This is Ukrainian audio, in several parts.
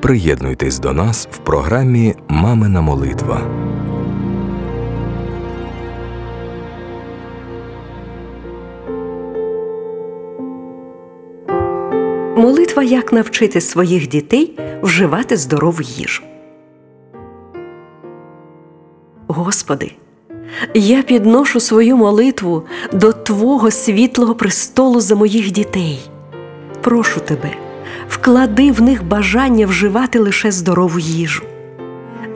Приєднуйтесь до нас в програмі Мамина молитва. Молитва як навчити своїх дітей вживати здорову їжу. Господи, я підношу свою молитву до Твого світлого престолу за моїх дітей. Прошу тебе, вклади в них бажання вживати лише здорову їжу.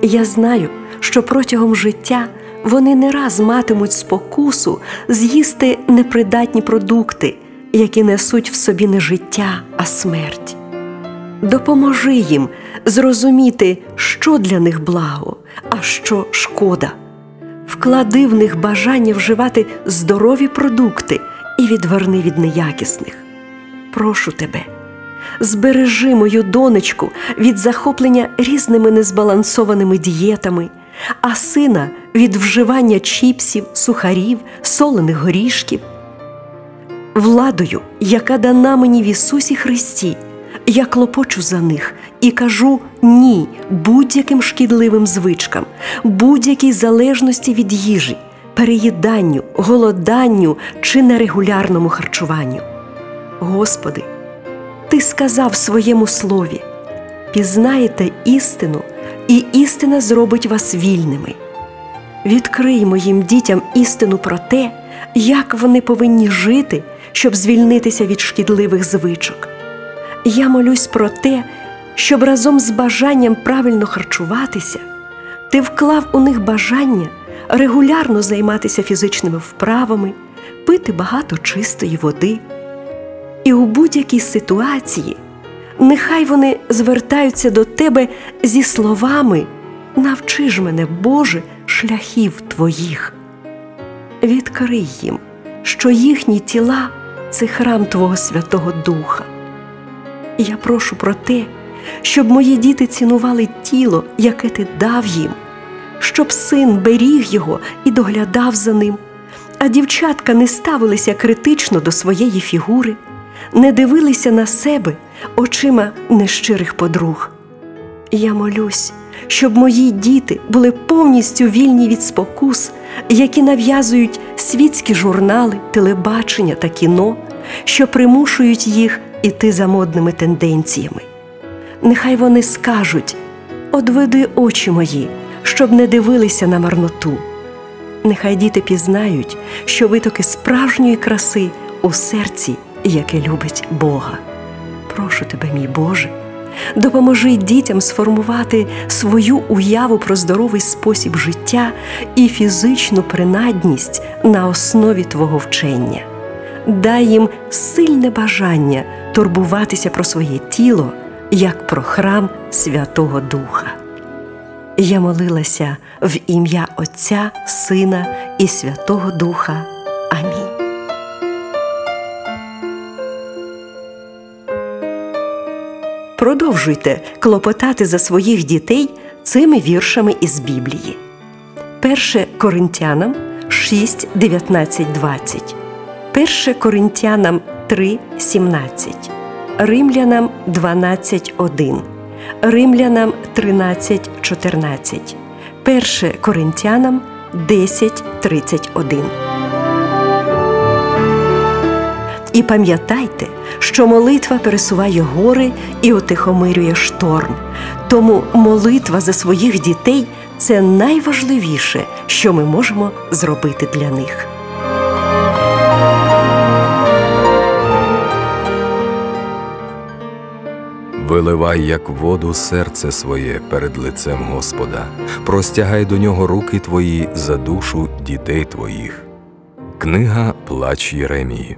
Я знаю, що протягом життя вони не раз матимуть спокусу з'їсти непридатні продукти, які несуть в собі не життя, а смерть. Допоможи їм зрозуміти, що для них благо, а що шкода. Вклади в них бажання вживати здорові продукти і відверни від неякісних. Прошу тебе, збережи мою донечку від захоплення різними незбалансованими дієтами, а сина від вживання чіпсів, сухарів, солених горішків. Владою, яка дана мені в Ісусі Христі, я клопочу за них і кажу ні будь-яким шкідливим звичкам, будь-якій залежності від їжі, переїданню, голоданню чи нерегулярному харчуванню. Господи, Ти сказав своєму слові: пізнаєте істину, і істина зробить вас вільними. Відкрий моїм дітям істину про те, як вони повинні жити, щоб звільнитися від шкідливих звичок. Я молюсь про те, щоб разом з бажанням правильно харчуватися, ти вклав у них бажання регулярно займатися фізичними вправами, пити багато чистої води. Будь-якій ситуації нехай вони звертаються до тебе зі словами Навчи ж мене, Боже, шляхів твоїх. Відкрий їм, що їхні тіла це храм Твого Святого Духа. Я прошу про те, щоб мої діти цінували тіло, яке ти дав їм, щоб син беріг його і доглядав за ним, а дівчатка не ставилися критично до своєї фігури, не дивилися на себе очима нещирих подруг. Я молюсь, щоб мої діти були повністю вільні від спокус, які нав'язують світські журнали, телебачення та кіно, що примушують їх іти за модними тенденціями. Нехай вони скажуть одведи очі мої, щоб не дивилися на марноту. Нехай діти пізнають, що витоки справжньої краси у серці, яке любить Бога. Прошу тебе, мій Боже, допоможи дітям сформувати свою уяву про здоровий спосіб життя і фізичну принадність на основі Твого вчення. Дай їм сильне бажання турбуватися про своє тіло як про храм Святого Духа. Я молилася в ім'я Отця, Сина і Святого Духа. Амінь. Продовжуйте клопотати за своїх дітей цими віршами із Біблії. 1 Коринтянам 6, 19, 20, 1 Коринтянам 3, 17, Римлянам 12, 1, Римлянам 13, 14, 1 Коринтянам 10, 31. І пам'ятайте, що молитва пересуває гори і отихомирює шторм. Тому молитва за своїх дітей це найважливіше, що ми можемо зробити для них. Виливай, як воду, серце своє перед лицем Господа, простягай до нього руки твої за душу дітей твоїх. Книга Плач Єремії.